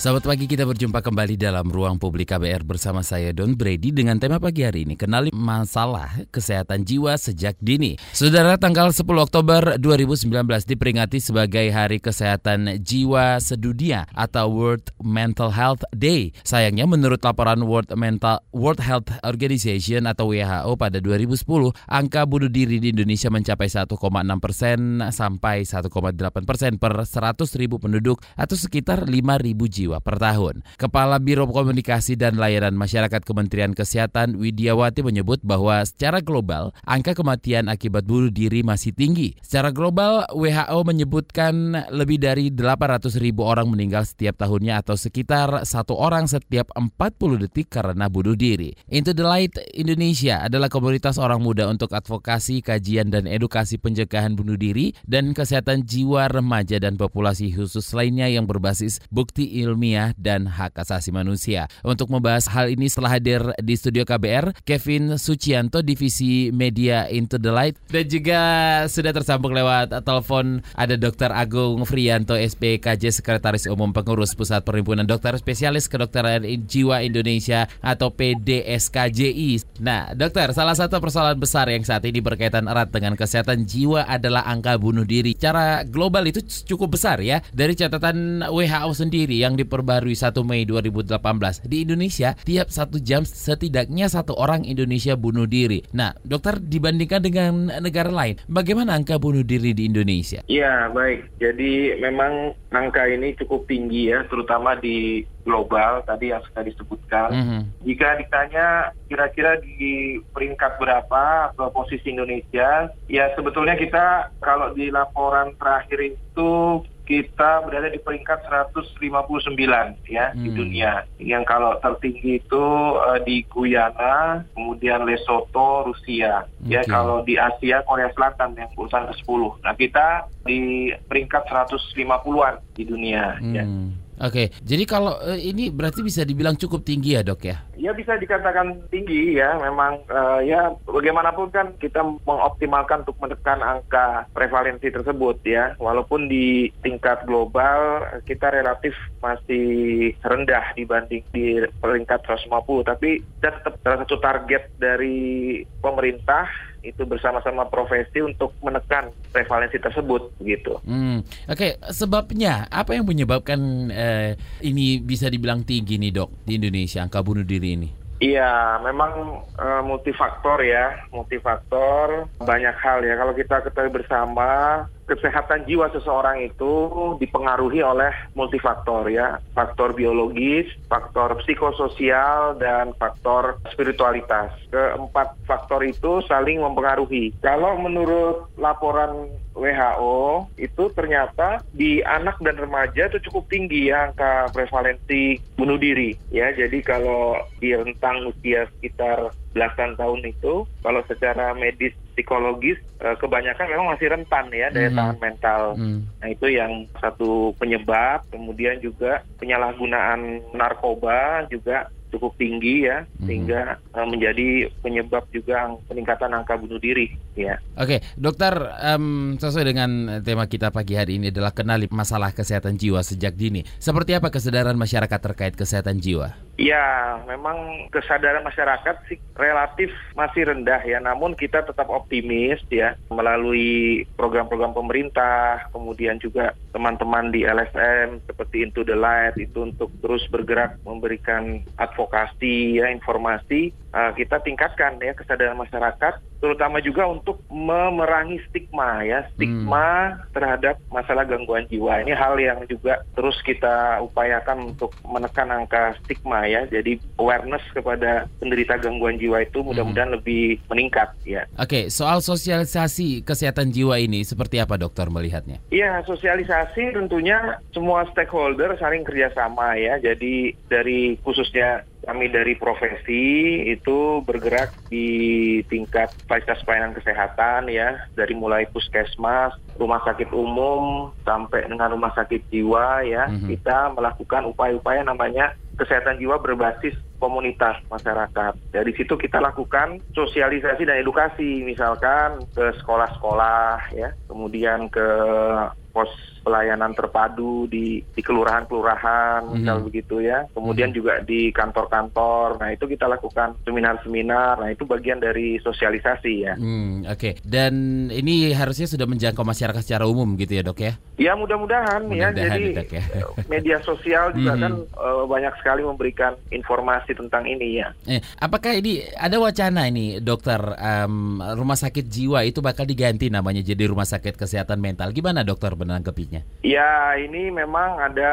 Selamat pagi, kita berjumpa kembali dalam ruang publik KBR bersama saya Don Brady dengan tema pagi hari ini, kenali masalah kesehatan jiwa sejak dini. Saudara, tanggal 10 Oktober 2019 diperingati sebagai Hari Kesehatan Jiwa Sedunia atau World Mental Health Day. Sayangnya menurut laporan World Mental World Health Organization atau WHO pada 2010, angka bunuh diri di Indonesia mencapai 1,6 persen sampai 1,8 persen per 100 ribu penduduk atau sekitar 5 ribu jiwa jiwa per tahun. Kepala Biro Komunikasi dan Layanan Masyarakat Kementerian Kesehatan Widiawati menyebut bahwa secara global angka kematian akibat bunuh diri masih tinggi. Secara global WHO menyebutkan lebih dari 800 ribu orang meninggal setiap tahunnya atau sekitar satu orang setiap 40 detik karena bunuh diri. Into the Light Indonesia adalah komunitas orang muda untuk advokasi, kajian, dan edukasi pencegahan bunuh diri dan kesehatan jiwa remaja dan populasi khusus lainnya yang berbasis bukti ilmu ilmiah dan hak asasi manusia. Untuk membahas hal ini setelah hadir di studio KBR, Kevin Sucianto, Divisi Media Into the Light, dan juga sudah tersambung lewat telepon ada Dr. Agung Frianto, SPKJ, Sekretaris Umum Pengurus Pusat Perhimpunan Dokter Spesialis Kedokteran Jiwa Indonesia atau PDSKJI. Nah, dokter, salah satu persoalan besar yang saat ini berkaitan erat dengan kesehatan jiwa adalah angka bunuh diri. Cara global itu cukup besar ya. Dari catatan WHO sendiri yang di diperbarui 1 Mei 2018. Di Indonesia, tiap satu jam setidaknya satu orang Indonesia bunuh diri. Nah, dokter dibandingkan dengan negara lain, bagaimana angka bunuh diri di Indonesia? Iya, baik. Jadi memang angka ini cukup tinggi ya, terutama di global tadi yang sudah disebutkan. Mm -hmm. Jika ditanya kira-kira di peringkat berapa atau posisi Indonesia, ya sebetulnya kita kalau di laporan terakhir itu kita berada di peringkat 159 ya hmm. di dunia. Yang kalau tertinggi itu uh, di Guyana, kemudian Lesotho, Rusia. Okay. Ya kalau di Asia Korea Selatan yang urusan ke-10. Nah, kita di peringkat 150-an di dunia ya. hmm. ya. Oke, jadi kalau uh, ini berarti bisa dibilang cukup tinggi ya dok ya? Ya bisa dikatakan tinggi ya, memang uh, ya bagaimanapun kan kita mengoptimalkan untuk menekan angka prevalensi tersebut ya, walaupun di tingkat global kita relatif masih rendah dibanding di peringkat 150, tapi tetap salah satu target dari pemerintah itu bersama-sama profesi untuk menekan prevalensi tersebut gitu. Hmm. Oke, okay. sebabnya apa yang menyebabkan eh, ini bisa dibilang tinggi nih dok di Indonesia angka bunuh diri ini? Iya, memang uh, multifaktor ya, multifaktor banyak hal ya. Kalau kita ketahui bersama, kesehatan jiwa seseorang itu dipengaruhi oleh multifaktor ya, faktor biologis, faktor psikososial dan faktor spiritualitas. Keempat faktor itu saling mempengaruhi. Kalau menurut laporan WHO itu ternyata di anak dan remaja itu cukup tinggi ya angka prevalensi bunuh diri ya. Jadi kalau di rentang usia sekitar belasan tahun itu kalau secara medis psikologis eh, kebanyakan memang masih rentan ya daya mm tahan mental. Mm. Nah itu yang satu penyebab. Kemudian juga penyalahgunaan narkoba juga cukup tinggi ya hmm. sehingga uh, menjadi penyebab juga peningkatan angka bunuh diri ya. Oke, dokter um, sesuai dengan tema kita pagi hari ini adalah kenali masalah kesehatan jiwa sejak dini. Seperti apa kesadaran masyarakat terkait kesehatan jiwa? Ya, memang kesadaran masyarakat sih relatif masih rendah ya, namun kita tetap optimis ya melalui program-program pemerintah, kemudian juga teman-teman di LSM seperti Into the Light itu untuk terus bergerak memberikan advokasi advokasi ya informasi uh, kita tingkatkan ya kesadaran masyarakat terutama juga untuk memerangi stigma ya stigma hmm. terhadap masalah gangguan jiwa ini hal yang juga terus kita upayakan untuk menekan angka stigma ya jadi awareness kepada penderita gangguan jiwa itu mudah-mudahan hmm. lebih meningkat ya. Oke soal sosialisasi kesehatan jiwa ini seperti apa dokter melihatnya? Iya sosialisasi tentunya semua stakeholder saling kerjasama ya jadi dari khususnya kami dari profesi itu bergerak di tingkat fasilitas pelayanan kesehatan ya dari mulai puskesmas, rumah sakit umum sampai dengan rumah sakit jiwa ya mm -hmm. kita melakukan upaya-upaya namanya kesehatan jiwa berbasis komunitas masyarakat. Dari situ kita lakukan sosialisasi dan edukasi, misalkan ke sekolah-sekolah, ya, kemudian ke pos pelayanan terpadu di di kelurahan-kelurahan Mhm. misal begitu ya. Kemudian juga di kantor-kantor. Nah, itu kita lakukan seminar-seminar. Nah, itu bagian dari sosialisasi ya. Hmm, oke. Dan ini harusnya sudah menjangkau masyarakat secara umum gitu ya, Dok ya? Ya, mudah-mudahan ya. Mudah-mudahan, Jadi Dok, ya. media sosial juga Mhm. kan eh, banyak sekali memberikan informasi tentang ini ya. Eh, apakah ini ada wacana ini, Dokter, em, rumah sakit jiwa itu bakal diganti namanya jadi rumah sakit kesehatan mental. Gimana, Dokter menanggapinya? Ya, ini memang ada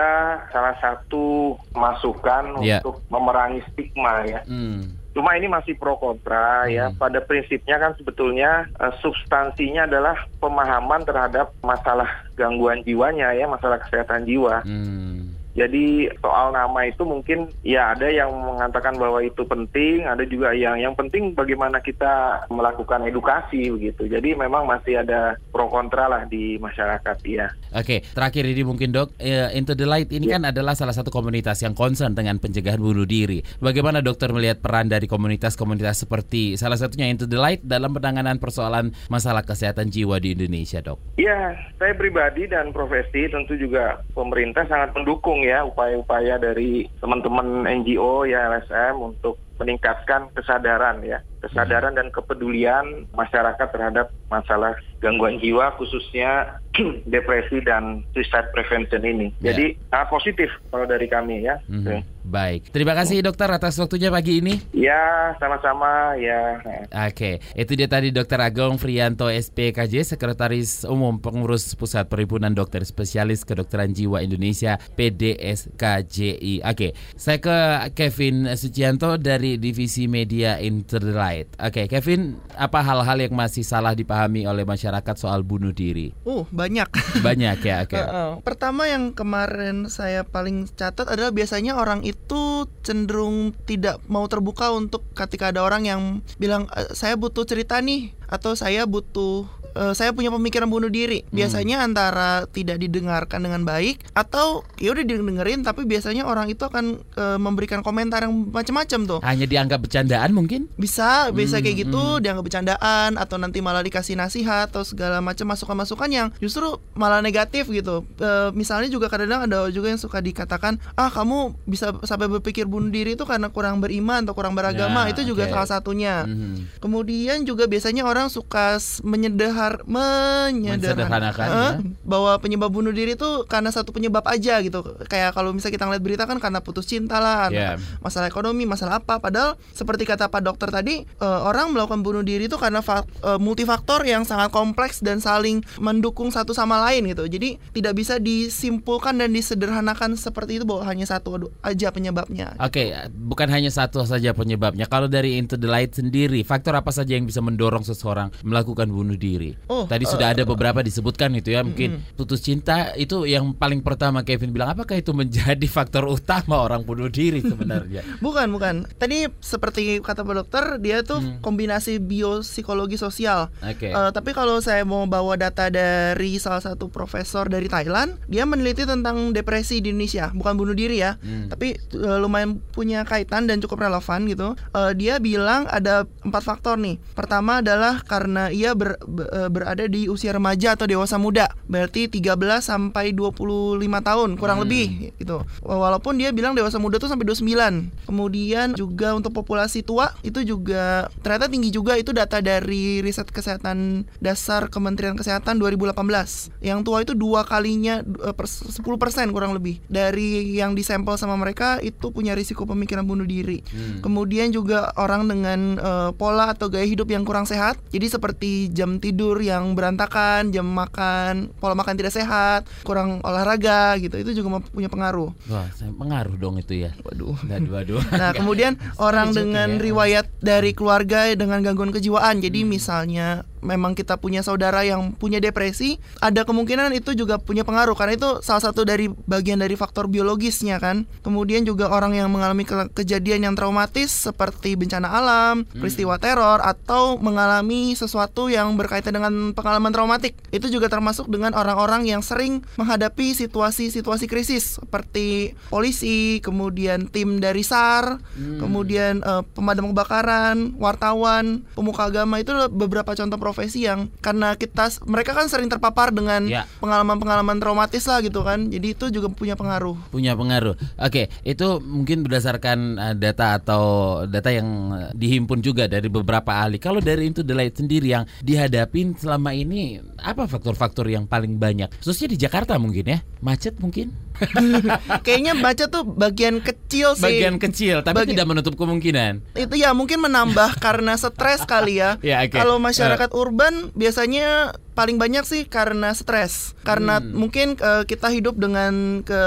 salah satu masukan Ya. untuk memerangi stigma ya. Hmm. Cuma ini masih pro kontra ya. Hmm. Pada prinsipnya kan sebetulnya eh, substansinya adalah pemahaman terhadap masalah gangguan jiwanya ya, masalah kesehatan jiwa. Hmm. Jadi soal nama itu mungkin ya ada yang mengatakan bahwa itu penting, ada juga yang yang penting bagaimana kita melakukan edukasi begitu. Jadi memang masih ada pro kontra lah di masyarakat ya. Oke, terakhir ini mungkin dok, eh, Into the Light ini Ya. kan adalah salah satu komunitas yang concern dengan pencegahan bunuh diri. Bagaimana dokter melihat peran dari komunitas-komunitas seperti salah satunya Into the Light dalam penanganan persoalan masalah kesehatan jiwa di Indonesia, dok? Ya, saya pribadi dan profesi tentu juga pemerintah sangat mendukung ya upaya-upaya dari teman-teman NGO ya LSM untuk meningkatkan kesadaran ya, kesadaran dan kepedulian masyarakat terhadap masalah gangguan jiwa khususnya depresi dan suicide prevention ini. Ya. Jadi sangat positif kalau dari kami ya. Mhm. Baik, terima kasih dokter atas waktunya pagi ini. Ya, sama-sama ya. Oke, itu dia tadi Dr. Agong Frianto SPKJ, Sekretaris Umum Pengurus Pusat Perhimpunan Dokter Spesialis Kedokteran Jiwa Indonesia PDSKJI. Oke, saya ke Kevin Sucianto dari Divisi Media Interlight. Oke, Kevin, apa hal-hal yang masih salah dipahami oleh masyarakat soal bunuh diri? Uh, banyak. Banyak ya, oke. Heeh. Pertama yang kemarin saya paling catat adalah biasanya orang itu cenderung tidak mau terbuka untuk ketika ada orang yang bilang "Eh, saya butuh cerita nih atau saya butuh eh, saya punya pemikiran bunuh diri. Biasanya antara tidak didengarkan dengan baik atau ya udah didengerin tapi biasanya orang itu akan eh, memberikan komentar yang macam-macam tuh. Hanya dianggap bercandaan mungkin? Bisa, bisa Hmm, kayak gitu, dianggap bercandaan atau nanti malah dikasih nasihat atau segala macam masukan-masukan yang justru malah negatif gitu. E, misalnya juga kadang-kadang ada juga yang suka dikatakan, "Ah, kamu bisa sampai berpikir bunuh diri itu karena kurang beriman atau kurang beragama." Ya, itu juga oke. salah satunya. Mhm. Kemudian juga biasanya orang suka s- menyedehar menyederhanakan ya. bahwa penyebab bunuh diri itu karena satu penyebab aja gitu. Kayak kalau misalnya kita ngeliat berita kan karena putus cinta lah, Ya. masalah ekonomi, masalah apa. Padahal seperti kata Pak Dokter tadi, eh, orang melakukan bunuh diri itu karena eh, multifaktor yang sangat kompleks dan saling mendukung satu sama lain gitu. Jadi tidak bisa disimpulkan dan disederhanakan seperti itu bahwa hanya satu aja penyebabnya. Oke, bukan hanya satu saja penyebabnya. Kalau dari Into the Light sendiri, faktor apa saja yang bisa mendorong seseorang melakukan bunuh diri? Oh, Tadi sudah ada beberapa disebutkan itu ya, mungkin putus cinta itu yang paling pertama Kevin bilang. Apakah itu menjadi faktor utama orang bunuh diri sebenarnya? Bukan, bukan. Tadi seperti kata Pak Dokter, dia tuh Hmm. kombinasi biopsikologi sosial. Oke. Eh, tapi kalau saya mau bawa data dari salah satu profesor dari Thailand, dia meneliti tentang depresi di Indonesia, bukan bunuh diri ya, Hmm. tapi eh, lumayan punya kaitan dan cukup relevan gitu. Eh, dia bilang ada empat faktor nih. Pertama adalah karena ia ber- be- eh, berada di usia remaja atau dewasa muda, berarti 13 sampai 25 tahun kurang Hmm. lebih gitu. Walaupun dia bilang dewasa muda tuh sampai 29. Kemudian juga untuk populasi tua itu juga ternyata tinggi juga itu data dari riset kesehatan dasar Kementerian Kesehatan 2018. Yang tua itu dua kalinya eh, per 10% kurang lebih dari yang disampel sama mereka itu punya risiko pemikiran bunuh diri. Hmm. Kemudian juga orang dengan eh, pola atau gaya hidup yang kurang sehat. Jadi seperti jam tidur yang berantakan, jam makan, pola makan tidak sehat, kurang olahraga gitu. Itu juga punya pengaruh. Wah, saya pengaruh dong itu ya. Waduh. Waduh, waduh. Nah, kemudian orang joking dengan ya. riwayat dari keluarga dengan gangguan kejiwaan. Jadi Hmm. misalnya memang kita punya saudara yang punya depresi, ada kemungkinan itu juga punya pengaruh karena itu salah satu dari bagian dari faktor biologisnya kan. Kemudian juga orang yang mengalami ke- kejadian yang traumatis seperti bencana alam, Hmm. peristiwa teror atau mengalami sesuatu yang berkaitan dengan pengalaman traumatik. Itu juga termasuk dengan orang-orang yang sering menghadapi situasi-situasi krisis seperti polisi, kemudian tim dari SAR, Hmm. kemudian eh, pemadam kebakaran, wartawan, pemuka agama itu beberapa contoh profesi yang karena kita mereka kan sering terpapar dengan Ya. pengalaman-pengalaman traumatis lah gitu kan. Jadi itu juga punya pengaruh. punya pengaruh. Oke, itu mungkin berdasarkan uh, data atau data yang uh, dihimpun juga dari beberapa ahli. Kalau dari Into the Light sendiri yang dihadapin selama ini apa faktor-faktor yang paling banyak? Khususnya di Jakarta mungkin ya, macet mungkin. Kayaknya baca tuh bagian kecil sih. Bagian kecil, tapi Bagi- tidak menutup kemungkinan. itu ya mungkin menambah karena stres kali ya. Ya, oke. Kalau masyarakat urban biasanya paling banyak sih karena stres. Karena Hmm. mungkin eh, kita hidup dengan ke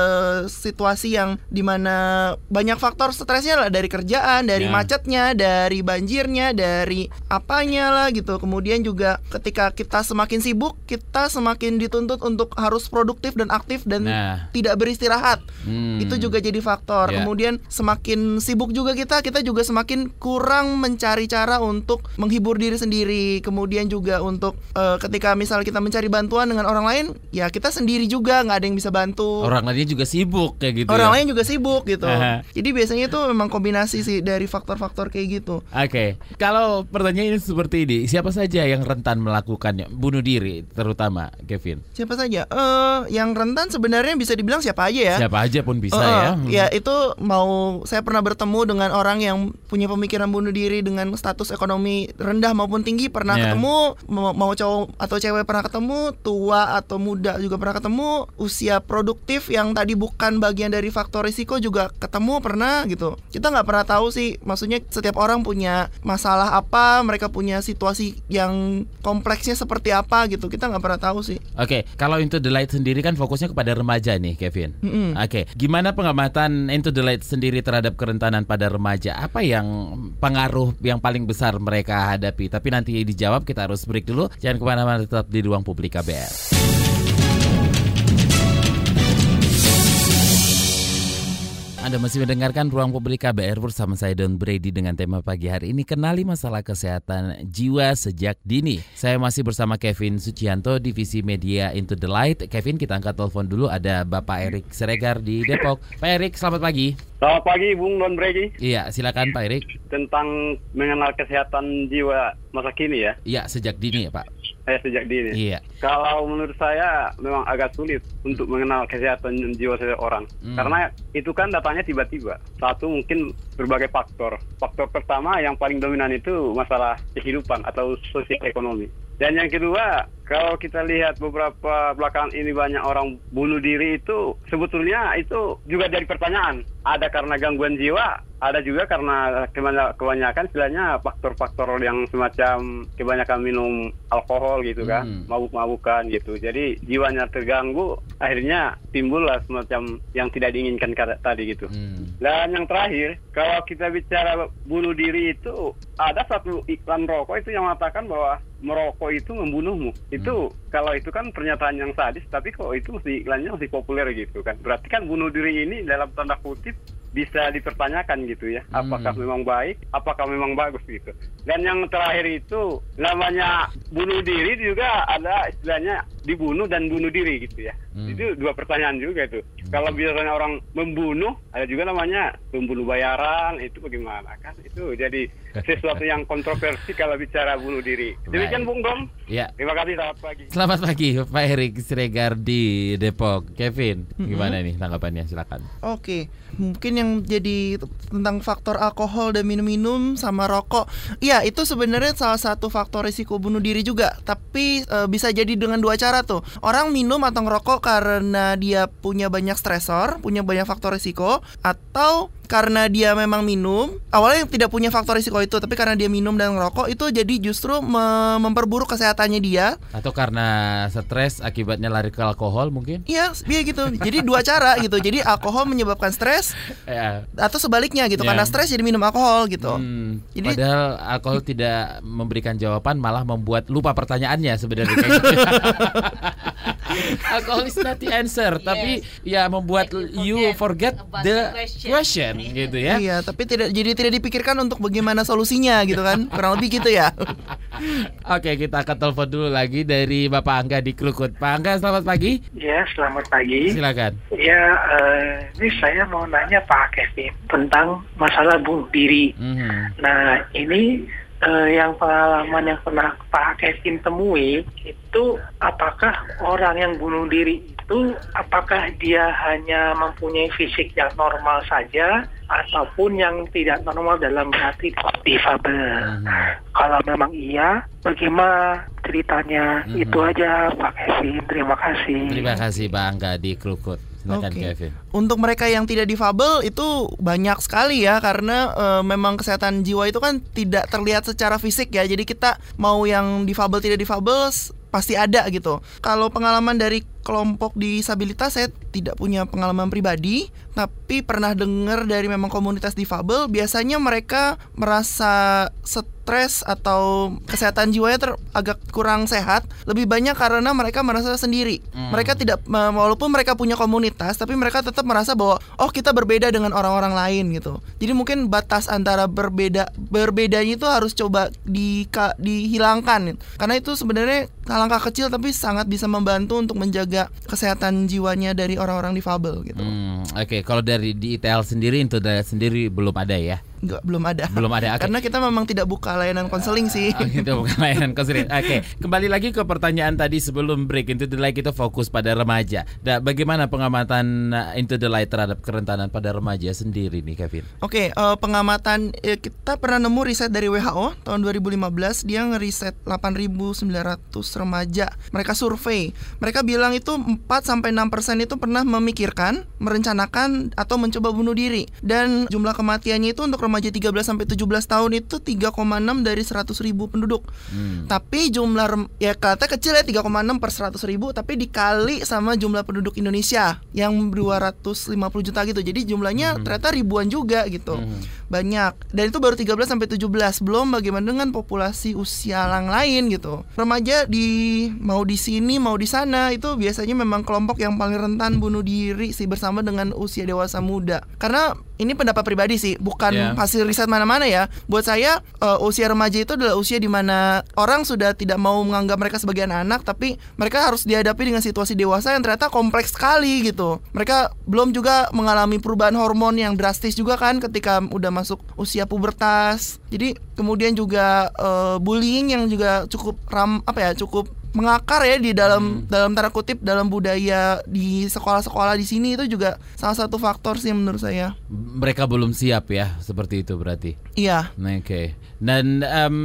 situasi yang di mana banyak faktor stresnya lah dari kerjaan, dari Ya. macetnya, dari banjirnya, dari apanya lah gitu. Kemudian juga ketika kita semakin sibuk, kita semakin dituntut untuk harus produktif dan aktif dan Nah. tidak beristirahat. Hmm. Itu juga jadi faktor. Ya. Kemudian semakin sibuk juga kita, kita juga semakin kurang mencari cara untuk menghibur diri sendiri. Kemudian juga untuk eh, ketika misal kita mencari bantuan dengan orang lain, ya kita sendiri juga nggak ada yang bisa bantu. orang lainnya juga sibuk kayak gitu. Orang ya? lain juga sibuk gitu. Aha. Jadi biasanya itu memang kombinasi sih dari faktor-faktor kayak gitu. Oke, kalau pertanyaannya seperti ini, siapa saja yang rentan melakukannya? Bunuh diri terutama, Kevin. Siapa saja? Eh, yang rentan sebenarnya bisa dibilang siapa aja ya. Siapa aja pun bisa Oh, ya. Ya itu mau saya pernah bertemu dengan orang yang punya pemikiran bunuh diri dengan status ekonomi rendah maupun tinggi pernah Ya. ketemu mau, mau cowok atau cewek pernah ketemu tua atau muda juga pernah ketemu usia produktif yang tadi bukan bagian dari faktor risiko juga ketemu pernah gitu kita nggak pernah tahu sih maksudnya setiap orang punya masalah apa mereka punya situasi yang kompleksnya seperti apa gitu kita nggak pernah tahu sih Oke, kalau Into the Light sendiri kan fokusnya kepada remaja nih, Kevin. Mm-mm. Oke, gimana pengamatan Into the Light sendiri terhadap kerentanan pada remaja? Apa yang pengaruh yang paling besar mereka hadapi? Tapi nanti dijawab kita harus break dulu. Jangan ke mana-mana, tetap di ruang publik KBR. Anda masih mendengarkan Ruang Publik KBR bersama saya Don Brady dengan tema pagi hari ini Kenali masalah kesehatan jiwa sejak dini. Saya masih bersama Kevin Sucianto, Divisi Media Into the Light. Kevin, kita angkat telepon dulu. Ada Bapak Erik Seregar di Depok. Pak Erik, selamat pagi. Selamat pagi Bung Don Bregi Iya, silakan Pak Erik. Tentang mengenal kesehatan jiwa masa kini ya, Iya, sejak dini ya Pak saya sejak dini. Iya Kalau menurut saya memang agak sulit untuk mengenal kesehatan jiwa seseorang Hmm. karena itu kan datanya tiba-tiba. Satu mungkin berbagai faktor. Faktor pertama yang paling dominan itu masalah kehidupan atau sosial ekonomi. Dan yang kedua, kalau kita lihat beberapa belakangan ini banyak orang bunuh diri itu sebetulnya itu juga jadi pertanyaan. Ada karena gangguan jiwa, ada juga karena kebanya- kebanyakan istilahnya faktor-faktor yang semacam kebanyakan minum alkohol gitu kan, Hmm. mabuk-mabukan gitu. Jadi jiwanya terganggu, akhirnya timbullah semacam yang tidak diinginkan tadi gitu. Hmm. Dan yang terakhir, kalau kita bicara bunuh diri itu ada satu iklan rokok itu yang mengatakan bahwa merokok itu membunuhmu. Itu kalau itu kan pernyataan yang sadis, tapi kok itu mesti iklannya masih populer gitu kan. Berarti kan bunuh diri ini dalam tanda kutip bisa dipertanyakan gitu ya. Apakah Hmm. memang baik, apakah memang bagus gitu. Dan yang terakhir itu namanya bunuh diri juga ada istilahnya dibunuh dan bunuh diri gitu ya. Hmm. Itu dua pertanyaan juga itu. Kalau biasanya orang membunuh, ada juga namanya pembunuh bayaran, itu bagaimana kan? Itu jadi sesuatu yang kontroversi kalau bicara bunuh diri. Demikian. Bung Dom. Iya Terima kasih, selamat pagi. Selamat pagi Pak Erik Siregar di Depok Kevin, gimana nih tanggapannya? Silakan Oke, mungkin yang jadi tentang faktor alkohol dan minum-minum sama rokok, iya itu sebenarnya salah satu faktor risiko bunuh diri juga. Tapi e, bisa jadi dengan dua cara tuh. Orang minum atau ngerokok karena dia punya banyak stresor, punya banyak faktor risiko, atau karena dia memang minum, awalnya tidak punya faktor risiko itu, tapi karena dia minum dan ngerokok itu jadi justru me- memperburuk kesehatannya dia Atau karena stres akibatnya lari ke alkohol mungkin? Iya, iya gitu. Jadi dua cara gitu. Jadi alkohol menyebabkan stres Ya. atau sebaliknya gitu. Ya. Karena stres jadi minum alkohol gitu. Hmm, Jadi- padahal alkohol tidak memberikan jawaban malah membuat lupa pertanyaannya sebenarnya. Alcohol is not the answer, tapi ya membuat Make you you forget the question. question gitu ya. Iya, tapi tidak jadi tidak dipikirkan untuk bagaimana solusinya gitu kan. Kurang lebih gitu ya. Oke, kita akan telepon dulu lagi dari Bapak Angga di Klukut. Pak Angga, selamat pagi. Ya, selamat pagi. Silakan. Ya, eh, ini saya mau nanya Pak Kevin tentang masalah bunuh diri. Mhm. Nah, ini eh, yang pengalaman yang pernah Pak Kevin temui itu apakah orang yang bunuh diri itu apakah dia hanya mempunyai fisik yang normal saja ataupun yang tidak normal dalam arti difabel. Mhm. Kalau memang iya, bagaimana ceritanya? Mhm. Itu aja Pak Kevin. Terima kasih. Terima kasih Pak Angga di Klukut. Silakan Oke. Kevin. Untuk mereka yang tidak difabel itu banyak sekali ya karena eh, memang kesehatan jiwa itu kan tidak terlihat secara fisik ya. Jadi kita mau yang difabel tidak difabel pasti ada gitu. Kalau pengalaman dari kelompok disabilitas saya tidak punya pengalaman pribadi, tapi pernah dengar dari memang komunitas difabel biasanya mereka merasa stres atau kesehatan jiwanya ter, agak kurang sehat lebih banyak karena mereka merasa sendiri. Hmm. Mereka tidak walaupun mereka punya komunitas tapi mereka tetap merasa bahwa oh kita berbeda dengan orang-orang lain gitu. Jadi mungkin batas antara berbeda berbedanya itu harus coba di ka- dihilangkan karena itu sebenarnya langkah kecil tapi sangat bisa membantu untuk menjaga kesehatan jiwanya dari orang-orang difabel gitu. Hmm, Oke, kalau dari di ITL sendiri, itu sendiri belum ada ya? Enggak, belum ada. Belum ada. Oke. Karena kita memang tidak buka layanan konseling sih. Oh, gitu bukan layanan konseling. Oke, kembali lagi ke pertanyaan tadi sebelum break. Into the Light kita fokus pada remaja. Nah, bagaimana pengamatan uh, Into the Light terhadap kerentanan pada remaja sendiri nih, Kevin? Oke, eh, pengamatan eh, kita pernah nemu riset dari WHO tahun 2015 dia ngeriset 8.900 remaja. Mereka survei. Mereka bilang itu 4 sampai 6% itu pernah memikirkan, merencanakan atau mencoba bunuh diri. Dan jumlah kematiannya itu untuk remaja 13 sampai 17 tahun itu 3,6 dari 100 ribu penduduk. Hmm. Tapi jumlah rem- ya kata kecil ya 3,6 per 100 ribu tapi dikali sama jumlah penduduk Indonesia yang 250 juta gitu. Jadi jumlahnya ternyata ribuan juga gitu. Banyak. Dan itu baru 13 sampai 17. Belum bagaimana dengan populasi usia yang lain gitu. Remaja di mau di sini mau di sana itu biasanya memang kelompok yang paling rentan bunuh diri sih bersama dengan usia dewasa muda. Karena ini pendapat pribadi sih, bukan Ya. hasil riset mana-mana ya. Buat saya eh, usia remaja itu adalah usia di mana orang sudah tidak mau menganggap mereka sebagai anak, tapi mereka harus dihadapi dengan situasi dewasa yang ternyata kompleks sekali gitu. Mereka belum juga mengalami perubahan hormon yang drastis juga kan ketika udah masuk usia pubertas. Jadi kemudian juga eh, bullying yang juga cukup ram apa ya cukup mengakar ya di dalam dalam tanda kutip dalam budaya di sekolah-sekolah di sini itu juga salah satu faktor sih menurut saya. Mereka belum siap ya, seperti itu berarti. Iya. Nah, Oke. Dan em,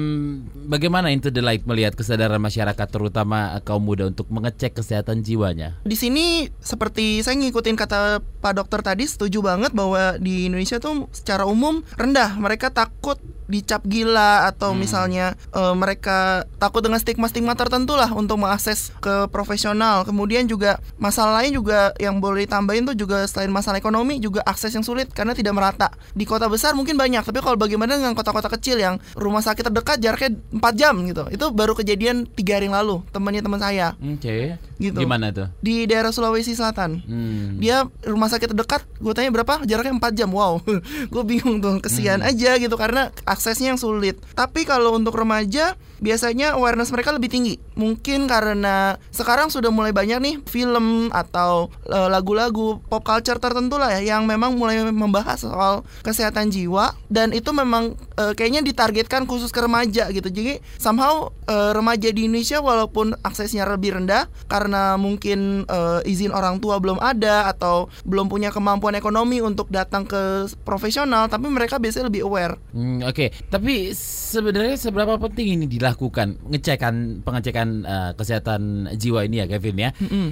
bagaimana Into the Light melihat kesadaran masyarakat terutama kaum muda untuk mengecek kesehatan jiwanya? Di sini seperti saya ngikutin kata Pak Dokter tadi setuju banget bahwa di Indonesia tuh secara umum rendah. Mereka takut dicap gila atau misalnya eh, mereka takut dengan stigma-stigma tertentu lah untuk mengakses ke profesional. Kemudian juga masalah lain juga yang boleh ditambahin tuh juga selain masalah ekonomi juga akses yang sulit karena tidak merata. Di kota besar mungkin banyak, tapi kalau bagaimana dengan kota-kota kecil yang rumah sakit terdekat jaraknya 4 jam gitu. Itu baru kejadian tiga hari yang lalu temannya teman saya Oke. Gitu. Gimana tuh? di daerah Sulawesi Selatan. Hmm. Dia rumah sakit terdekat, gue tanya berapa? Jaraknya 4 jam. Wow, gue bingung tuh, kesian aja gitu karena aksesnya yang sulit. Tapi kalau untuk remaja, biasanya awareness mereka lebih tinggi. Mungkin karena sekarang sudah mulai banyak nih film atau eh, lagu-lagu pop culture tertentu lah ya yang memang mulai membahas soal kesehatan jiwa dan itu memang eh, kayaknya ditargetkan khusus ke remaja gitu. Jadi somehow eh, remaja di Indonesia walaupun aksesnya lebih rendah karena mungkin eh, izin orang tua belum ada atau belum punya kemampuan ekonomi untuk datang ke profesional, tapi mereka biasanya lebih aware. Hmm, Oke, tapi sebenarnya seberapa penting ini ngecekan pengecekan eh, kesehatan jiwa ini ya Kevin ya?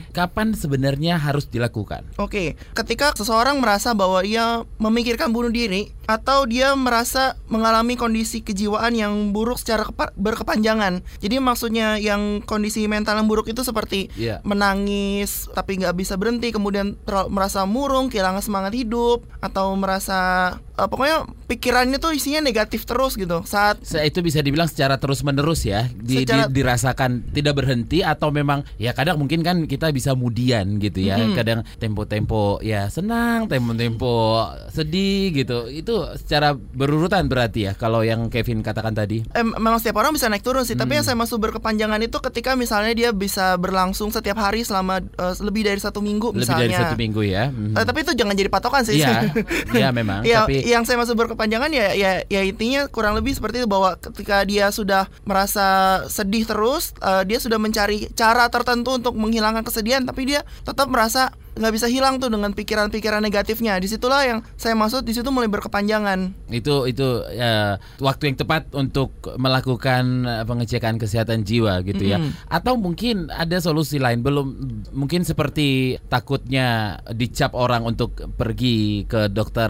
Kapan sebenarnya harus dilakukan? Oke, ketika seseorang merasa bahwa ia memikirkan bunuh diri atau dia merasa mengalami kondisi kejiwaan yang buruk secara kepa- berkepanjangan. Jadi maksudnya yang kondisi mental yang buruk itu seperti Iya. menangis tapi nggak bisa berhenti, kemudian merasa murung, kehilangan semangat hidup, atau merasa uh, pokoknya pikirannya tuh isinya negatif terus gitu saat Se- itu bisa dibilang secara terus menerus ya di, di- Secara- dirasakan tidak berhenti atau memang ya kadang mungkin kan kita bisa mudian gitu ya Mhm. kadang tempo-tempo ya senang tempo-tempo sedih gitu itu secara berurutan berarti ya kalau yang Kevin katakan tadi em, memang setiap orang bisa naik turun sih tapi yang saya maksud berkepanjangan itu ketika misalnya dia bisa berlangsung setiap hari selama uh, lebih dari satu minggu lebih misalnya dari satu minggu ya Mhm. Eh, tapi itu jangan jadi patokan sih Iya, iya memang. Ya, Tapi yang saya maksud berkepanjangan ya ya ya intinya kurang lebih seperti itu bahwa ketika dia sudah merasa sedih terus, eh, dia sudah mencari cara tertentu untuk menghilangkan kesedihan, tapi dia tetap merasa nggak bisa hilang tuh dengan pikiran-pikiran negatifnya. Di situlah yang saya maksud di situ mulai berkepanjangan. itu itu ya, waktu yang tepat untuk melakukan eh, pengecekan kesehatan jiwa gitu ya. Mm-mm. Atau mungkin ada solusi lain belum mungkin seperti takutnya dicap orang untuk pergi ke dokter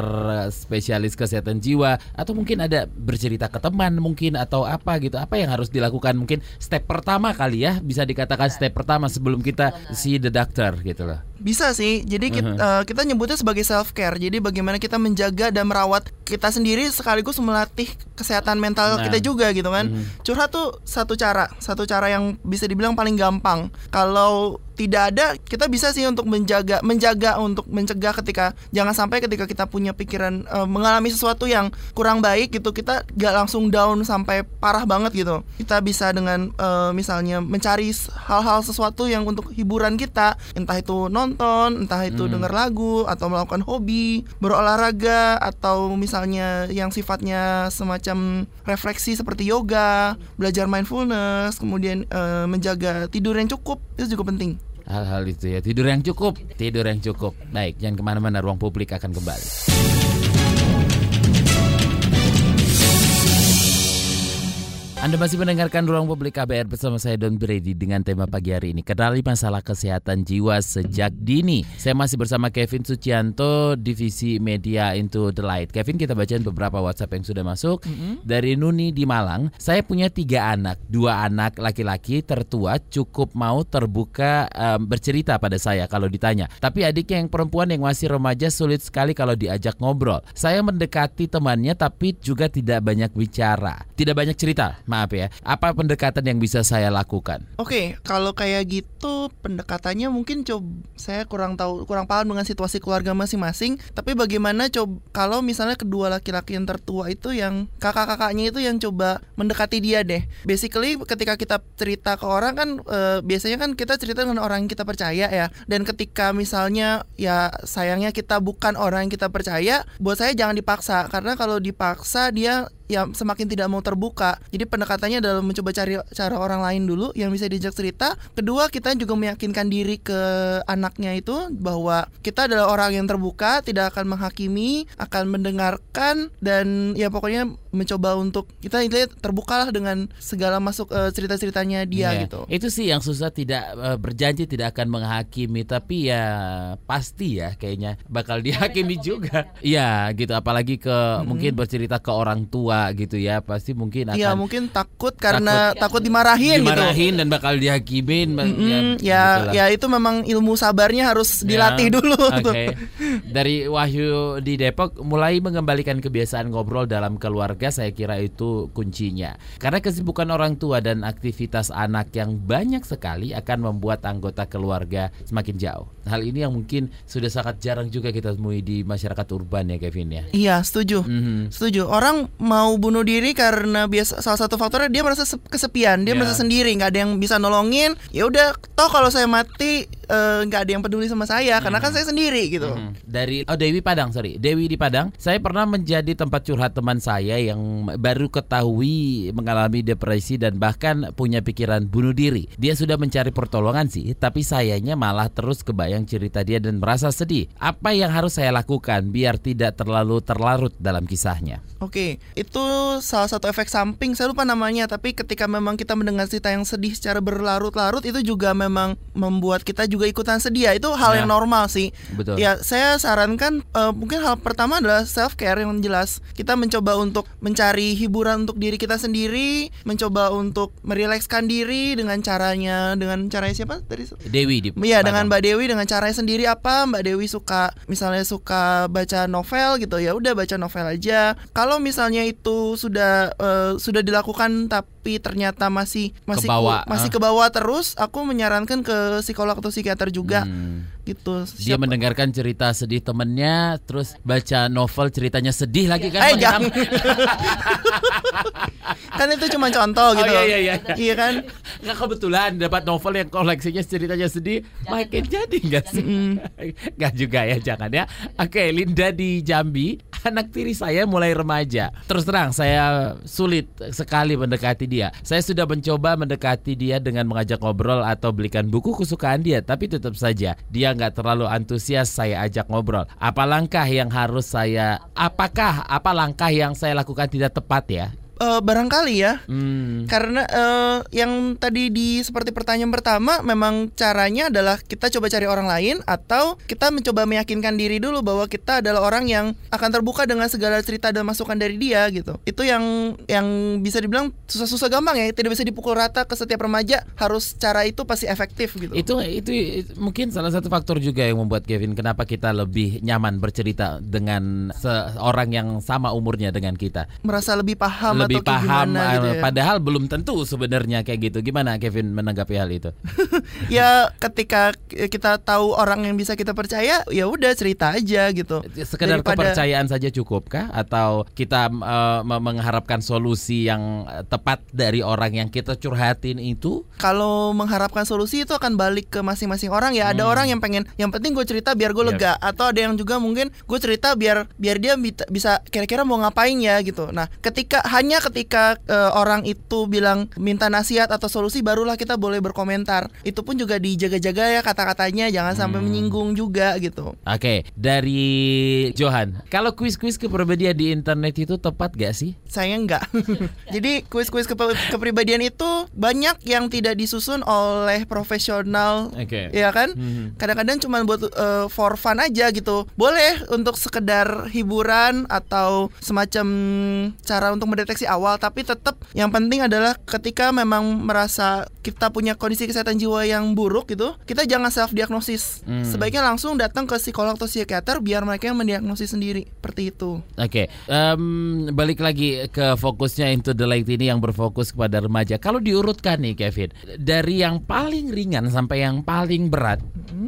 spesialis kesehatan jiwa atau mungkin ada bercerita ke teman mungkin atau apa gitu. Apa yang harus dilakukan mungkin step pertama kali ya bisa dikatakan step pertama sebelum kita see the doctor gitu loh. Bisa sih. Jadi kita, Mhm. eh, kita nyebutnya sebagai self care. Jadi bagaimana kita menjaga dan merawat kita sendiri sekaligus melatih kesehatan mental Nah. kita juga gitu kan. Mhm. Curhat tuh satu cara, satu cara yang bisa dibilang paling gampang. Kalau tidak ada, kita bisa sih untuk menjaga menjaga untuk mencegah ketika jangan sampai ketika kita punya pikiran eh, mengalami sesuatu yang kurang baik gitu kita gak langsung down sampai parah banget gitu. Kita bisa dengan eh, misalnya mencari hal-hal sesuatu yang untuk hiburan kita, entah itu nonton, entah itu Hmm. denger lagu atau melakukan hobi, berolahraga atau misalnya yang sifatnya semacam refleksi seperti yoga, belajar mindfulness, kemudian eh, menjaga tidur yang cukup itu juga penting. Hal-hal itu ya tidur yang cukup, tidur yang cukup. Baik, jangan ke mana-mana. Ruang publik akan kembali. Anda masih mendengarkan Ruang Publik KBR bersama saya Don Brady dengan tema pagi hari ini Kenali masalah kesehatan jiwa sejak dini. Saya masih bersama Kevin Sucianto Divisi Media Into the Light. Kevin kita bacain beberapa WhatsApp yang sudah masuk. Dari Nuni di Malang Saya punya tiga anak. Dua anak laki-laki tertua cukup mau terbuka em, bercerita pada saya kalau ditanya. Tapi adiknya yang perempuan yang masih remaja sulit sekali kalau diajak ngobrol. Saya mendekati temannya tapi juga tidak banyak bicara. Tidak banyak cerita maaf ya. Apa pendekatan yang bisa saya lakukan? Oke, kalau kayak gitu pendekatannya mungkin coba saya kurang tahu kurang paham dengan situasi keluarga masing-masing. Tapi bagaimana coba kalau misalnya kedua laki-laki yang tertua itu yang kakak-kakaknya itu yang coba mendekati dia deh. Basically ketika kita cerita ke orang kan eh, biasanya kan kita cerita dengan orang yang kita percaya ya. Dan ketika misalnya ya sayangnya kita bukan orang yang kita percaya, buat saya jangan dipaksa karena kalau dipaksa dia ya semakin tidak mau terbuka. Jadi pendekatannya adalah mencoba cari cara orang lain dulu yang bisa diajak cerita. Kedua, kita juga meyakinkan diri ke anaknya itu bahwa kita adalah orang yang terbuka, tidak akan menghakimi, akan mendengarkan dan ya pokoknya mencoba untuk kita intinya terbukalah dengan segala masuk eh, cerita-ceritanya dia Iya, gitu. Itu sih yang susah tidak eh, berjanji tidak akan menghakimi tapi ya pasti ya kayaknya bakal dihakimi juga. Iya gitu apalagi ke mungkin bercerita ke orang tua gitu ya pasti mungkin akan Iya, mungkin takut karena takut, dimarahin, gitu. dimarahin dan bakal dihakimin Mm-mm, ya, begitulah. ya itu memang ilmu sabarnya harus dilatih Ya, dulu. Oke. tuh. Dari Wahyu di Depok mulai mengembalikan kebiasaan ngobrol dalam keluarga saya kira itu kuncinya. Karena kesibukan orang tua dan aktivitas anak yang banyak sekali akan membuat anggota keluarga semakin jauh. Hal ini yang mungkin sudah sangat jarang juga kita temui di masyarakat urban ya Kevin ya. Iya, setuju. Mhm. Setuju. Orang mau bunuh diri karena biasa salah satu faktornya dia merasa sep- kesepian, dia Ya. merasa sendiri, nggak ada yang bisa nolongin. Ya udah, toh kalau saya mati eh, nggak ada yang peduli sama saya karena kan saya sendiri gitu. Hmm. Dari oh Dewi Padang sorry Dewi di Padang saya pernah menjadi tempat curhat teman saya yang baru ketahui mengalami depresi dan bahkan punya pikiran bunuh diri dia sudah mencari pertolongan sih tapi sayanya malah terus kebayang cerita dia dan merasa sedih apa yang harus saya lakukan biar tidak terlalu terlarut dalam kisahnya Oke, itu salah satu efek samping. Saya lupa namanya, tapi ketika memang kita mendengar cerita yang sedih secara berlarut-larut itu juga memang membuat kita juga ikutan sedih ya. Itu hal yang Nah. normal sih. Betul. Ya, saya sarankan eh, mungkin hal pertama adalah self care yang jelas. Kita mencoba untuk mencari hiburan untuk diri kita sendiri, mencoba untuk merilekskan diri dengan caranya dengan caranya siapa tadi? Dewi di Iya dengan. Mbak Dewi dengan caranya sendiri apa Mbak Dewi suka misalnya suka baca novel gitu ya udah baca novel aja kalau misalnya itu sudah eh, sudah dilakukan tapi ternyata masih masih Kebawa, masih ah. ke bawah terus aku menyarankan ke psikolog atau psikiater juga Hmm. gitu Dia Siapa- mendengarkan cerita sedih temennya, terus baca novel ceritanya sedih lagi kan? Eh jangan Ilham? kan itu cuma contoh Oh, gitu iya, iya, iya. iya kan Nggak kebetulan dapat novel yang koleksinya ceritanya sedih, makin jadi nggak sih? Nggak juga ya, jangan ya. Oke, Linda di Jambi, anak tiri saya mulai remaja. Terus terang, saya sulit sekali mendekati dia. Saya sudah mencoba mendekati dia dengan mengajak ngobrol atau belikan buku kesukaan dia, tapi tetap saja dia nggak terlalu antusias saya ajak ngobrol. Apa langkah yang harus saya, apakah apa langkah yang saya lakukan tidak tepat ya? Eh, barangkali ya Hmm. Karena eh, yang tadi di seperti pertanyaan pertama memang caranya adalah kita coba cari orang lain atau kita mencoba meyakinkan diri dulu bahwa kita adalah orang yang akan terbuka dengan segala cerita dan masukan dari dia gitu. Itu yang yang bisa dibilang susah-susah gampang ya, tidak bisa dipukul rata ke setiap remaja, harus cara itu pasti efektif gitu. Itu itu itu mungkin salah satu faktor juga yang membuat Kevin kenapa kita lebih nyaman bercerita dengan seorang yang sama umurnya dengan kita. merasa lebih paham lebih atau kayak paham gimana gitu eh, ya. padahal belum tentu sebenarnya kayak gitu. Gimana Kevin menanggapi hal itu? ya ketika kita tahu orang yang bisa kita percaya, ya udah cerita aja gitu. Sekedar Daripada- kepercayaan saja cukupkah atau kita eh, me- mengharapkan solusi yang eh, tepat dari orang yang kita curhatin itu? kalau mengharapkan solusi itu akan balik ke masing-masing orang ya ada orang yang pengen yang penting gue cerita biar gue Hmm. Iya. lega atau ada yang juga mungkin gue cerita biar biar dia bisa kira-kira mau ngapain ya gitu nah ketika hanya ketika eh, orang itu bilang minta nasihat atau solusi barulah kita boleh berkomentar itu pun juga dijaga-jaga ya kata-katanya jangan sampai Hmm. menyinggung juga gitu Oke, dari Johan. Kalau kuis-kuis kepribadian di internet itu tepat gak sih? saya enggak jadi kuis-kuis kepe- kepribadian itu banyak yang tidak disusun oleh profesional Oke. ya kan Mhm. kadang-kadang cuma buat uh, for fun aja gitu boleh untuk sekedar hiburan atau semacam cara untuk mendeteksi awal tapi tetap yang penting adalah ketika memang merasa kita punya kondisi kesehatan jiwa yang buruk gitu kita jangan self diagnosis Hmm. sebaiknya langsung datang ke psikolog atau psikiater biar mereka yang mendiagnosis sendiri seperti itu Oke, em, balik lagi ke fokusnya Into the Light ini yang berfokus kepada remaja. Kalau diurutkan nih Kevin, dari yang paling ringan sampai yang paling berat,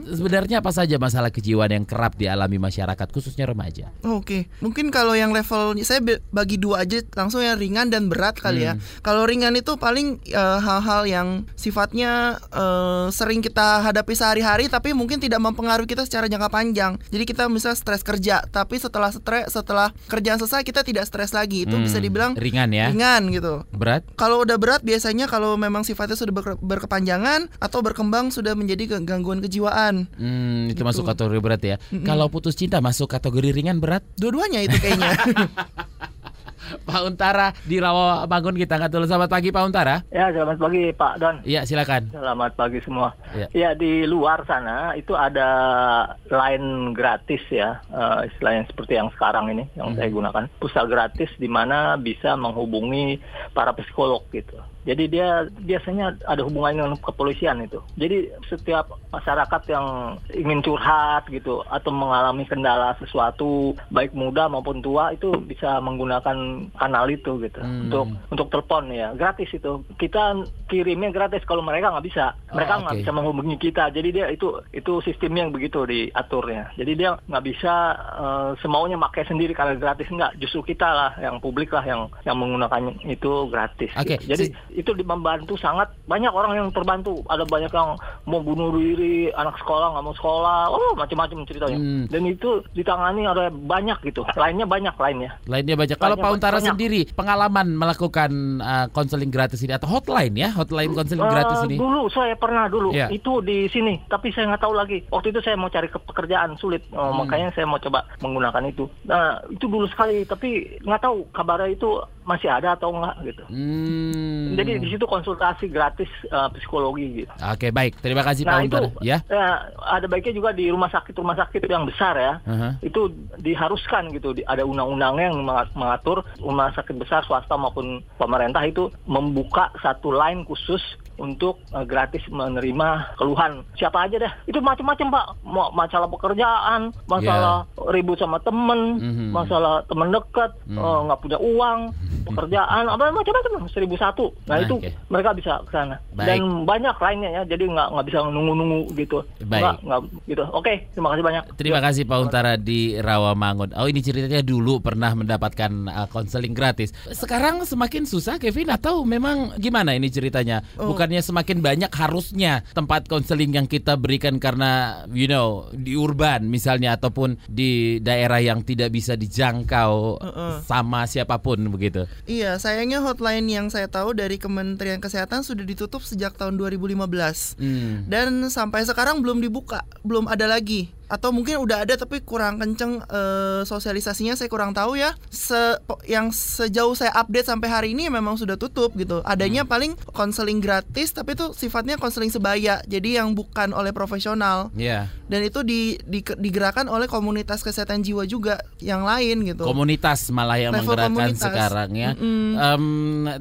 sebenarnya apa saja masalah kejiwaan yang kerap dialami masyarakat khususnya remaja? Oke, mungkin kalau yang level saya bagi dua aja langsung yang ringan dan berat kali ya. Kalau ringan itu paling eh, hal-hal yang sifatnya eh, sering kita hadapi sehari-hari tapi mungkin tidak mempengaruhi kita secara jangka panjang. Jadi kita misalnya stres kerja, tapi setelah stres setelah kerjaan selesai kita tidak stres lagi. Itu Hmm, bisa dibilang ringan ya. ringan gitu. Berat? Kalau udah berat biasanya kalau memang sifatnya sudah berke- berkepanjangan atau berkembang sudah menjadi gangguan kejiwaan. Hmm, itu Gitu. masuk kategori berat ya. Kalau putus cinta masuk kategori ringan berat? Dua-duanya itu kayaknya. Pak Untara di Rawa Bangun kita angkat dulu. Selamat pagi Pak Untara. Ya, selamat pagi Pak Don. Iya silakan. Selamat pagi semua. Ya. Ya, di luar sana itu ada line gratis ya, eh, istilahnya seperti yang sekarang ini yang saya gunakan. Pulsa gratis di mana bisa menghubungi para psikolog gitu. Jadi dia biasanya ada hubungannya dengan kepolisian itu. Jadi setiap masyarakat yang ingin curhat gitu atau mengalami kendala sesuatu baik muda maupun tua itu bisa menggunakan kanal itu gitu Hmm. untuk untuk telepon ya gratis itu. Kita kirimnya gratis kalau mereka nggak bisa. Mereka Oh, nggak oke. bisa menghubungi kita. Jadi dia itu itu sistemnya yang begitu diaturnya. Jadi dia nggak bisa eh, semaunya pakai sendiri karena gratis nggak. Justru kita lah yang publik lah yang yang menggunakan itu gratis. Oke, gitu. Jadi itu membantu sangat banyak orang yang terbantu. Ada banyak yang mau bunuh diri, anak sekolah nggak mau sekolah, oh macam-macam ceritanya. Hmm. Dan itu ditangani ada banyak gitu. Lainnya banyak lainnya. Lainnya banyak. Kalau Pak Untara banyak. sendiri pengalaman melakukan uh, konseling gratis ini atau hotline ya, hotline konseling Eh, gratis ini. Dulu saya pernah dulu Iya. itu di sini, tapi saya nggak tahu lagi. Waktu itu saya mau cari ke- pekerjaan sulit, Oh, Hmm. makanya saya mau coba menggunakan itu. Nah itu dulu sekali, tapi nggak tahu kabarnya itu masih ada atau enggak gitu. Hmm. Jadi di situ konsultasi gratis uh, psikologi gitu. Oke, baik. Terima kasih Nah Pak Untar. Ya. eh, ada baiknya juga di rumah sakit rumah sakit yang besar ya. Aha. Itu diharuskan gitu. Ada undang-undangnya yang menga- mengatur rumah sakit besar swasta maupun pemerintah itu membuka satu line khusus untuk eh, gratis menerima keluhan siapa aja deh itu macam-macam pak mau masalah pekerjaan masalah ribut sama temen Mhm. masalah temen dekat Mhm. eh, nggak punya uang pekerjaan apa macam-macam seribu satu nah Nah, itu mereka bisa ke sana dan banyak lainnya ya jadi nggak nggak bisa nunggu-nunggu gitu Baik. nggak nggak gitu oke terima kasih banyak Terima kasih Pak Untara di Rawamangun. Oh ini ceritanya dulu pernah mendapatkan uh, konseling gratis. Sekarang semakin susah Kevin atau memang gimana ini ceritanya? Oh. Bukannya semakin banyak harusnya tempat konseling yang kita berikan karena you know di urban misalnya ataupun di daerah yang tidak bisa dijangkau Heeh. sama siapa pun begitu. Iya, sayangnya hotline yang saya tahu dari Kementerian Kesehatan sudah ditutup sejak tahun 2015. Hmm. Dan sampai sekarang belum dibuka, belum ada lagi. Atau mungkin udah ada tapi kurang kenceng eh, sosialisasinya saya kurang tahu ya. Se yang sejauh saya update sampai hari ini memang sudah tutup gitu. Adanya paling konseling gratis tapi itu sifatnya konseling sebaya. Jadi yang bukan oleh profesional. Ya, Dan itu di, di- digerakkan oleh komunitas kesehatan jiwa juga yang lain gitu. komunitas malah yang Level menggerakkan komunitas. sekarang ya. Mm-mm. Em,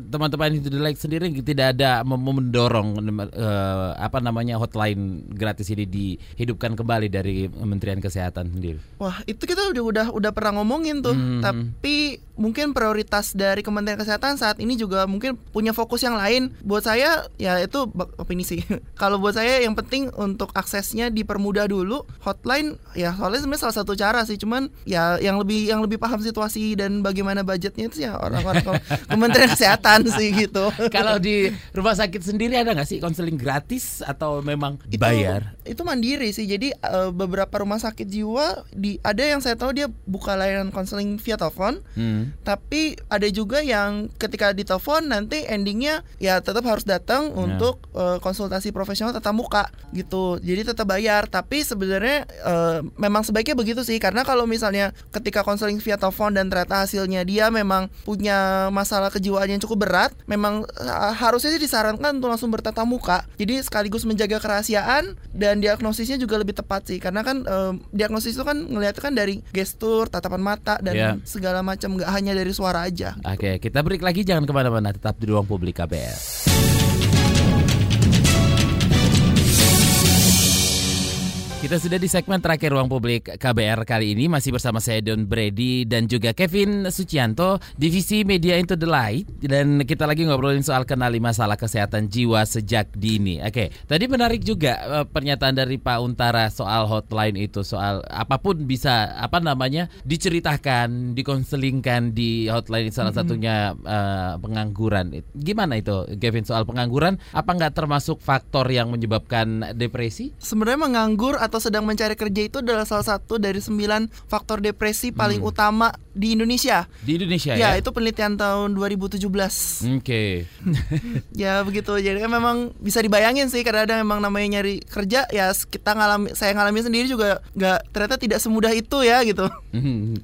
teman-teman itu like sendiri tidak ada mendorong eh, apa namanya hotline gratis ini dihidupkan kembali dari Kementerian Kesehatan sendiri. Wah, itu kita udah udah udah pernah ngomongin tuh. Hmm. Tapi mungkin prioritas dari Kementerian Kesehatan saat ini juga mungkin punya fokus yang lain. Buat saya ya itu opini sih. Kalau buat saya yang penting untuk aksesnya dipermudah dulu. Hotline ya soalnya sebenarnya salah satu cara sih. Cuman ya yang lebih yang lebih paham situasi dan bagaimana budgetnya itu ya orang-orang ke- Kementerian Kesehatan sih gitu. Kalau di rumah sakit sendiri ada nggak sih konseling gratis atau memang itu bayar? itu mandiri sih jadi eh, beberapa rumah sakit jiwa di ada yang saya tahu dia buka layanan konseling via telepon Hmm. tapi ada juga yang ketika ditelepon nanti endingnya ya tetap harus datang untuk eh, konsultasi profesional tatap muka gitu. Jadi tetap bayar. Tapi sebenarnya eh, memang sebaiknya begitu sih. Karena kalau misalnya ketika konseling via telepon dan ternyata hasilnya dia memang punya masalah kejiwaan yang cukup berat memang eh, harusnya sih disarankan untuk langsung bertatap muka. Jadi sekaligus menjaga kerahasiaan dan diagnosisnya juga lebih tepat sih. Karena kan eh, diagnosis itu kan ngelihat kan dari gestur tatapan mata dan Iya. segala macam nggak hanya dari suara aja Oke, kita break lagi jangan ke mana-mana, tetap di ruang publik KBR. Kita sudah di segmen terakhir ruang publik KBR kali ini masih bersama saya Don Brady dan juga Kevin Sucianto divisi Media Into the Light dan kita lagi ngobrolin soal kenali masalah kesehatan jiwa sejak dini. Oke, tadi menarik juga eh, pernyataan dari Pak Untara soal hotline itu soal apa pun bisa apa namanya diceritakan, dikonselingkan di hotline salah satunya eh, pengangguran. Gimana itu Kevin soal pengangguran? Apa nggak termasuk faktor yang menyebabkan depresi? sebenarnya menganggur atau sedang mencari kerja itu adalah salah satu dari sembilan faktor depresi paling Hmm. utama di Indonesia. Di Indonesia Ya, ya? itu penelitian tahun 2017. Oke. ya begitu. Jadi kan memang bisa dibayangin sih karena ada memang namanya nyari kerja ya kita ngalami saya ngalami sendiri juga nggak ternyata tidak semudah itu ya gitu.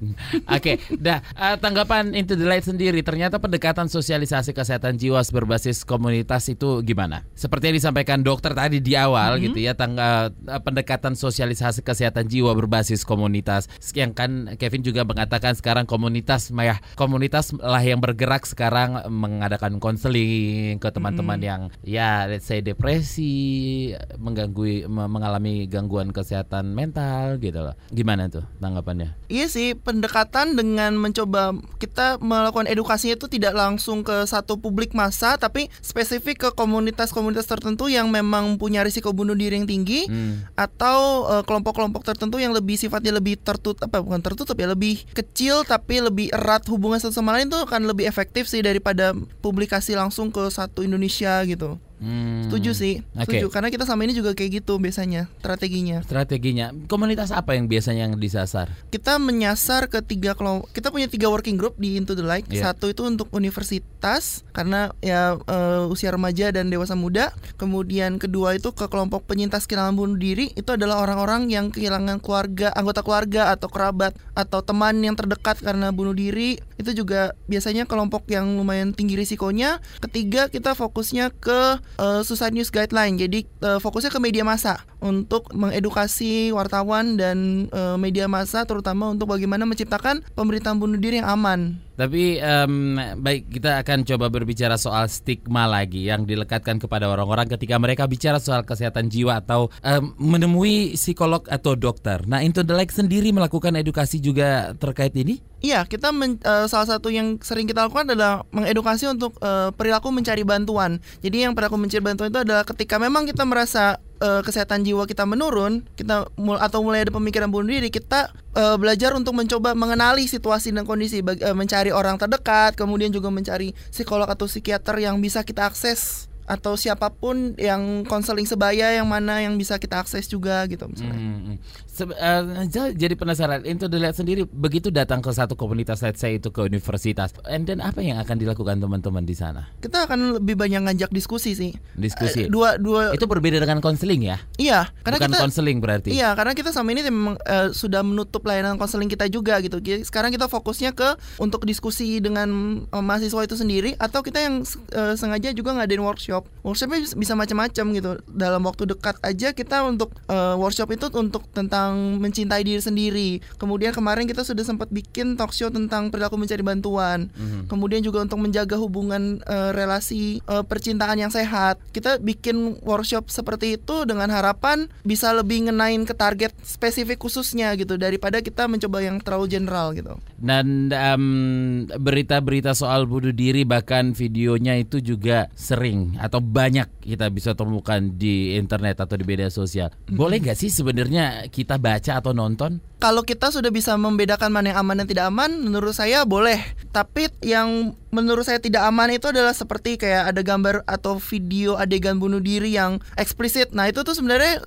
Oke, dah eh, tanggapan Into the Light sendiri ternyata pendekatan sosialisasi kesehatan jiwa berbasis komunitas itu gimana? Seperti yang disampaikan dokter tadi di awal Mhm. gitu ya, tangga eh, pendekatan sosialisasi kesehatan jiwa berbasis komunitas. Yang kan Kevin juga mengatakan sekarang komunitas Maya komunitas lah yang bergerak sekarang mengadakan konseling ke teman-teman Mhm. yang ya let's say depresi, mengganggu me- mengalami gangguan kesehatan mental gitu loh. Gimana tuh tanggapannya? Iya sih, pendekatan dengan mencoba kita melakukan edukasinya itu tidak langsung ke satu publik massa, tapi spesifik ke komunitas-komunitas tertentu yang memang punya risiko bunuh diri yang tinggi, Hmm. atau eh, kelompok-kelompok tertentu yang lebih sifatnya lebih tertutup, apa bukan tertutup ya, lebih kecil tapi lebih erat hubungan satu sama lain itu akan lebih efektif sih daripada publikasi langsung ke satu Indonesia gitu. Hmm. Setuju sih, setuju karena kita sama ini juga kayak gitu biasanya strateginya. Strateginya komunitas apa yang biasanya yang disasar? kita menyasar ke tiga kelompok kita punya tiga working group di Into the Light Iya. satu itu untuk universitas karena ya eh, usia remaja dan dewasa muda kemudian kedua itu ke kelompok penyintas kehilangan bunuh diri itu adalah orang-orang yang kehilangan keluarga anggota keluarga atau kerabat atau teman yang terdekat karena bunuh diri itu juga biasanya kelompok yang lumayan tinggi risikonya. Ketiga kita fokusnya ke uh, Suicide News Guideline. Jadi uh, fokusnya ke media massa untuk mengedukasi wartawan dan uh, media massa terutama untuk bagaimana menciptakan pemberitaan bunuh diri yang aman. Tapi um, baik kita akan coba berbicara soal stigma lagi yang dilekatkan kepada orang-orang ketika mereka bicara soal kesehatan jiwa atau um, menemui psikolog atau dokter. Nah, Into the sendiri melakukan edukasi juga terkait ini? Iya, kita men, uh, salah satu yang sering kita lakukan adalah mengedukasi untuk uh, perilaku mencari bantuan. Jadi yang perilaku mencari bantuan itu adalah ketika memang kita merasa uh, kesehatan jiwa kita menurun, kita mul atau mulai ada pemikiran bunuh diri, kita uh, belajar untuk mencoba mengenali situasi dan kondisi, uh, mencari orang terdekat, kemudian juga mencari psikolog atau psikiater yang bisa kita akses atau siapa pun yang konseling sebaya yang mana yang bisa kita akses juga gitu misalnya. Hmm. Se uh, jadi penasaran itu dilihat sendiri begitu datang ke satu komunitas let's say itu ke universitas and then apa yang akan dilakukan teman-teman di sana? Kita akan lebih banyak ngajak diskusi sih. Diskusi. Uh, dua dua Itu berbeda dengan konseling ya? Iya, karena Bukan kita konseling berarti. Iya, karena kita sama ini memang uh, sudah menutup layanan konseling kita juga gitu. Sekarang kita fokusnya ke untuk diskusi dengan uh, mahasiswa itu sendiri atau kita yang uh, sengaja juga ngadain workshop workshop. Workshopnya bisa macam-macam gitu. Dalam waktu dekat aja kita untuk uh, workshop itu untuk tentang mencintai diri sendiri. Kemudian kemarin kita sudah sempat bikin talk show tentang perilaku mencari bantuan. Mm-hmm. kemudian juga untuk menjaga hubungan uh, relasi uh, percintaan yang sehat. Kita bikin workshop seperti itu dengan harapan bisa lebih ngenain ke target spesifik khususnya gitu daripada kita mencoba yang terlalu general gitu. Dan um, berita-berita soal bunuh diri bahkan videonya itu juga sering atau banyak kita bisa temukan di internet atau di media sosial. Boleh nggak sih sebenarnya kita baca atau nonton? Kalau kita sudah bisa membedakan mana yang aman dan tidak aman, menurut saya boleh. Tapi yang menurut saya tidak aman itu adalah seperti kayak ada gambar atau video adegan bunuh diri yang eksplisit. Nah itu tuh sebenarnya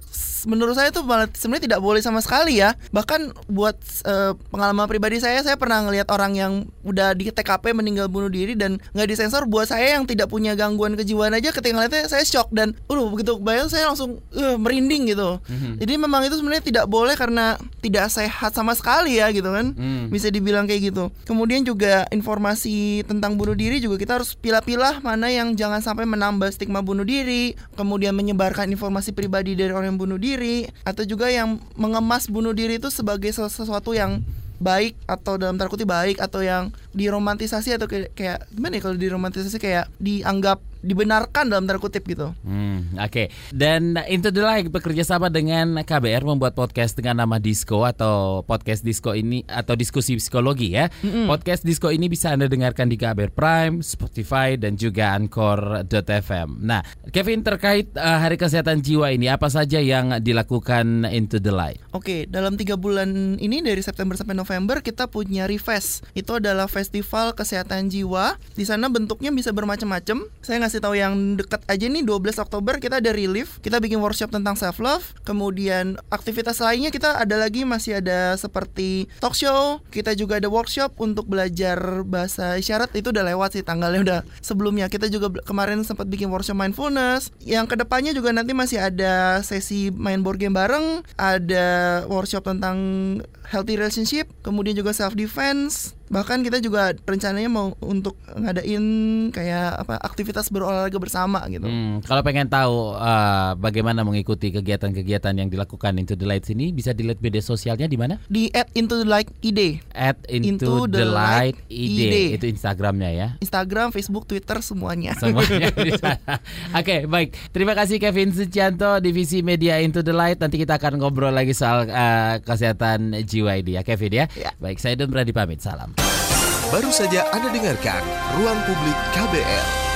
menurut saya tuh malah sebenarnya tidak boleh sama sekali ya. Bahkan buat uh, pengalaman pribadi saya, saya pernah ngelihat orang yang udah di TKP meninggal bunuh diri dan nggak disensor. Buat saya yang tidak punya gangguan kejiwaan aja ketika ngeliatnya saya shock dan, uh begitu bayang saya langsung uh, merinding gitu. Mm-hmm. Jadi memang itu sebenarnya tidak boleh karena tidak sehat sama sekali ya gitu kan. Mm. Bisa dibilang kayak gitu. Kemudian juga informasi tentang bunuh diri juga kita harus pilah-pilah mana yang jangan sampai menambah stigma bunuh diri, kemudian menyebarkan informasi pribadi dari orang yang bunuh diri, atau juga yang mengemas bunuh diri itu sebagai sesuatu yang baik atau dalam tanda kutip baik atau yang diromantisasi atau kayak, kayak gimana ya kalau diromantisasi kayak dianggap dibenarkan dalam tanda kutip gitu. Hmm, Oke. Okay. Dan Into the Light bekerja sama dengan KBR membuat podcast dengan nama Disco atau podcast Disco ini atau diskusi psikologi ya. Mm-hmm. Podcast Disco ini bisa anda dengarkan di KBR Prime, Spotify dan juga Anchor.fm. Nah, Kevin terkait uh, Hari Kesehatan Jiwa ini apa saja yang dilakukan Into the Light? Oke, okay, dalam tiga bulan ini dari September sampai November kita punya Refest. Itu adalah festival kesehatan jiwa. Di sana bentuknya bisa bermacam-macam. Saya ngasih tahu yang dekat aja nih 12 Oktober kita ada relief. Kita bikin workshop tentang self love kemudian aktivitas lainnya kita ada lagi masih ada seperti talk show. Kita juga ada workshop untuk belajar bahasa isyarat. Itu udah lewat sih tanggalnya udah sebelumnya. Kita juga kemarin sempat bikin workshop mindfulness. Yang ke depannya juga nanti masih ada sesi main board game bareng. Ada workshop tentang healthy relationship. Kemudian juga self defense bahkan kita juga rencananya mau untuk ngadain kayak apa aktivitas berolahraga bersama gitu. Hmm, kalau pengen tahu uh, bagaimana mengikuti kegiatan-kegiatan yang dilakukan Into the Light ini bisa dilihat media sosialnya di mana? Di at Into the Light ID. At Into, into the, the Light ID. ID. Itu Instagramnya ya. Instagram, Facebook, Twitter semuanya. Semuanya Oke, okay, baik. Terima kasih Kevin Sucianto divisi media Into the Light. Nanti kita akan ngobrol lagi soal uh, kesehatan jiwa ini ya Kevin ya. ya. Baik, saya Don Brady pamit. Salam. Baru saja Anda dengarkan Ruang Publik KBR.